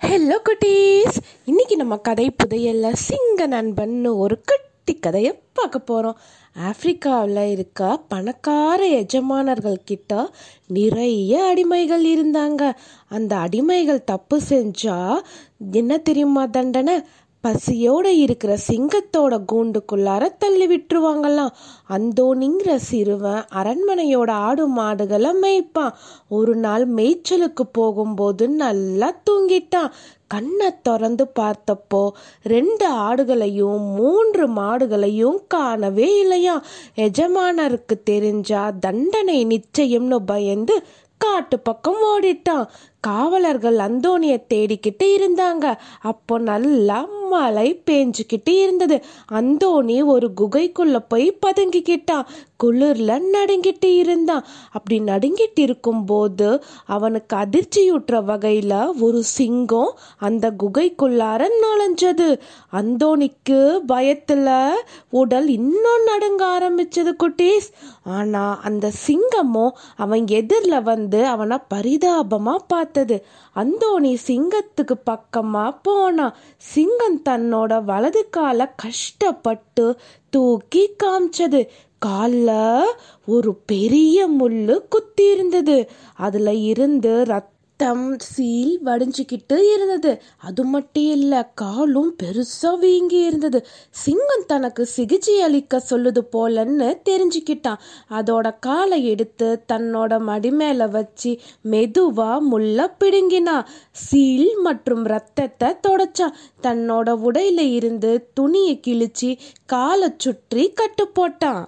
Hello குட்டீஸ். இன்னைக்கு நம்ம கதை புதையல்ல சிங்க நண்பன்னு ஒரு கட்டி கதையை பார்க்க போகிறோம் ஆப்பிரிக்காவில் இருக்க பணக்கார எஜமானர்கள் கிட்ட நிறைய அடிமைகள் இருந்தாங்க. அந்த அடிமைகள் தப்பு செஞ்சால் என்ன தெரியுமா தண்டனை? பசியோட இருக்கிற சிங்கத்தோட கூண்டுக்குள்ளார தள்ளி விட்டுருவாங்களாம். அந்தோனிங்கிற சிறுவன் அரண்மனையோட ஆடு மாடுகளை மேய்ப்பான். ஒரு நாள் மேய்ச்சலுக்கு போகும்போது நல்லா தூங்கிட்டான். கண்ணை திறந்து பார்த்தப்போ ரெண்டு ஆடுகளையும் மூன்று மாடுகளையும் காணவே இல்லையா எஜமானருக்கு தெரிஞ்சா தண்டனை நிச்சயம்னு பயந்து காட்டு பக்கம் ஓடிட்டான். காவலர்கள் அந்தோனிய தேடிக்கிட்டு இருந்தாங்க. அப்போ நல்லா மழை பேஞ்சுக்கிட்டு இருந்தது. அந்தோணி ஒரு குகைக்குள்ள போய் பதுங்கிக்கிட்டான் குளிர்ல நடுங்கிட்டு இருந்தான். அப்படி நடுங்கிட்டு இருக்கும்போது அவனுக்கு அதிர்ச்சியூட்டுற வகையில் ஒரு சிங்கம் அந்த குகைக்குள்ளார நுழைஞ்சது. அந்தோனிக்கு பயத்தில் உடல் இன்னும் நடுங்க ஆரம்பிச்சது குட்டீஸ். ஆனால் அந்த சிங்கமும் அவன் எதிரில் வந்து அவனை பரிதாபமாக பார்த்தது. அந்தோனி சிங்கத்துக்கு பக்கமாக போனான் சிங்கம் தன்னோட வலது காலை கஷ்டப்பட்டு தூக்கி காமிச்சது. காலில் ஒரு பெரிய முள்ளு குத்தி இருந்தது அதுல இருந்து ரத்த ரத்தம் சீல் வடிஞ்சிக்கிட்டு இருந்தது. அது மட்டும் இல்லை காலும் பெருசாக வீங்கி இருந்தது. சிங்கம் தனக்கு சிகிச்சை அளிக்க சொல்லுது போலன்னு தெரிஞ்சுக்கிட்டான். அதோட காலை எடுத்து தன்னோட மடி மேலே வச்சு மெதுவாக முள்ள பிடுங்கினான் சீல் மற்றும் ரத்தத்தை தொடச்சான். தன்னோட உடையில இருந்து துணியை கிழிச்சு காலை சுற்றி கட்டு போட்டான்.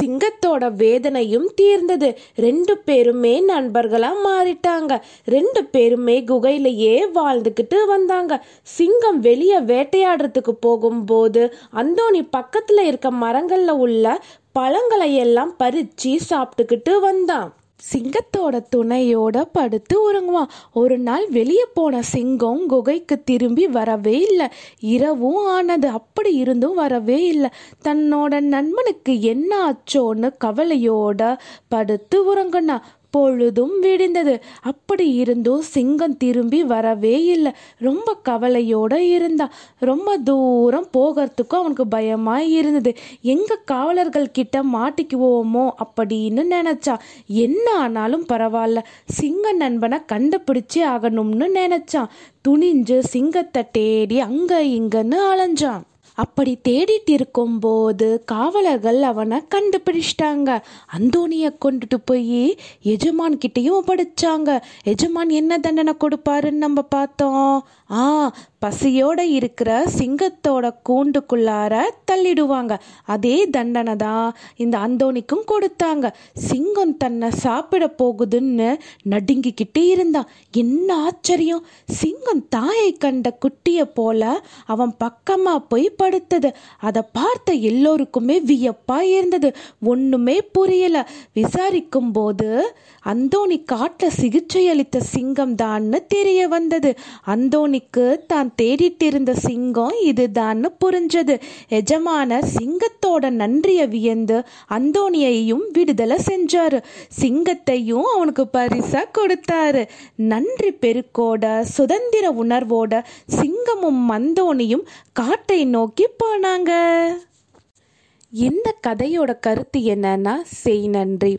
சிங்கத்தோட வேதனையும் தீர்ந்தது. ரெண்டு பேருமே நண்பர்களா மாறிட்டாங்க. ரெண்டு பேருமே குகையிலேயே வாழ்ந்துக்கிட்டு வந்தாங்க. சிங்கம் வெளியே வேட்டையாடுறதுக்கு போகும்போது அந்தோனி பக்கத்துல இருக்க மரங்கள்ல உள்ள பழங்களை எல்லாம் பறிச்சு சாப்பிட்டுக்கிட்டு வந்தான். சிங்கத்தோட துணையோட படுத்து உறங்குவான். ஒரு நாள் வெளியே போன சிங்கம் குகைக்கு திரும்பி வரவே இல்லை. இரவும் ஆனது. அப்படி இருந்தும் வரவே இல்லை. தன்னோட நண்பனுக்கு என்ன ஆச்சோன்னு கவலையோட படுத்து உறங்குனா. பொழுதும் விடிந்தது. அப்படி இருந்தும் சிங்கம் திரும்பி வரவே இல்லை. ரொம்ப கவலையோட இருந்தான் ரொம்ப தூரம் போகிறதுக்கும் அவனுக்கு பயமா இருந்தது. எங்க காவலர்கள் கிட்ட மாட்டிக்குவோமோ அப்படின்னு நினைச்சான் என்ன ஆனாலும் பரவாயில்ல. சிங்க நண்பனை கண்டுபிடிச்சே ஆகணும்னு நினைச்சான். துணிஞ்சு சிங்கத்தை தேடி அங்க இங்கன்னு அலைஞ்சான். அப்படி தேடிட்டு இருக்கும்போது காவலர்கள் அவனை கண்டுபிடிச்சிட்டாங்க. அந்தோனிய கொண்டுட்டு போய் எஜமான் கிட்டேயும் ஒப்படைச்சாங்க. எஜமான் என்ன தண்டனை கொடுப்பாருன்னு நம்ம பார்த்தோம். ஆ பசியோட இருக்கிற சிங்கத்தோட கூண்டுக்குள்ளார தள்ளிடுவாங்க. அதே தண்டனை தான் இந்த அந்தோனிக்கும் கொடுத்தாங்க. சிங்கம் தன்னை சாப்பிட போகுதுன்னு நடுங்கிக்கிட்டே இருந்தான். என்ன ஆச்சரியம். சிங்கம் தாயை கண்ட குட்டியை போல அவன் பக்கமா போய் படுத்தது. அதை பார்த்த எல்லோருக்குமே வியப்பா இருந்தது. ஒண்ணுமே புரியல. விசாரிக்கும் போது அந்தோனி காட்டில் சிகிச்சை அளித்த சிங்கம் தான்னு தெரிய வந்தது. அந்தோனிக்கு தான் தேடிட்டு இருந்த சிங்கம் இதுதான்னு புரிஞ்சது. எஜமான சிங்கத்தோட நன்றிய வியந்து அந்தோனியையும் விடுதலை செஞ்சாரு. சிங்கத்தையும் அவனுக்கு பரிசா கொடுத்தாரு. நன்றி பெருக்கோட சுதந்திர உணர்வோட சிங்கமும் மந்தோனியும் காட்டை நோக்கி போனாங்க. இந்த கதையோட கருத்து என்னன்னா செய் நன்றி.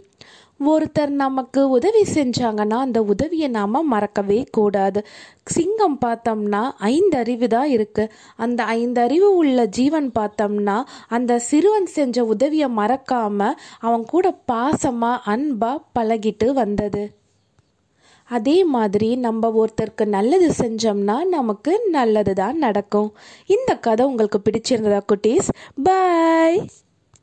ஒருத்தர் நமக்கு உதவி செஞ்சாங்கன்னா அந்த உதவியை நாம் மறக்கவே கூடாது. சிங்கம் பார்த்தோம்னா ஐந்து அறிவு தான் இருக்குது அந்த ஐந்து அறிவு உள்ள ஜீவன் பார்த்தோம்னா அந்த சிறுவன் செஞ்ச உதவியை மறக்காமல் அவன் கூட பாசமாக அன்பாக பழகிட்டு வந்தது. அதே மாதிரி நம்ம ஒருத்தருக்கு நல்லது செஞ்சோம்னா நமக்கு நல்லது தான் நடக்கும். இந்த கதை உங்களுக்கு பிடிச்சிருந்ததா குட்டீஸ்? பாய்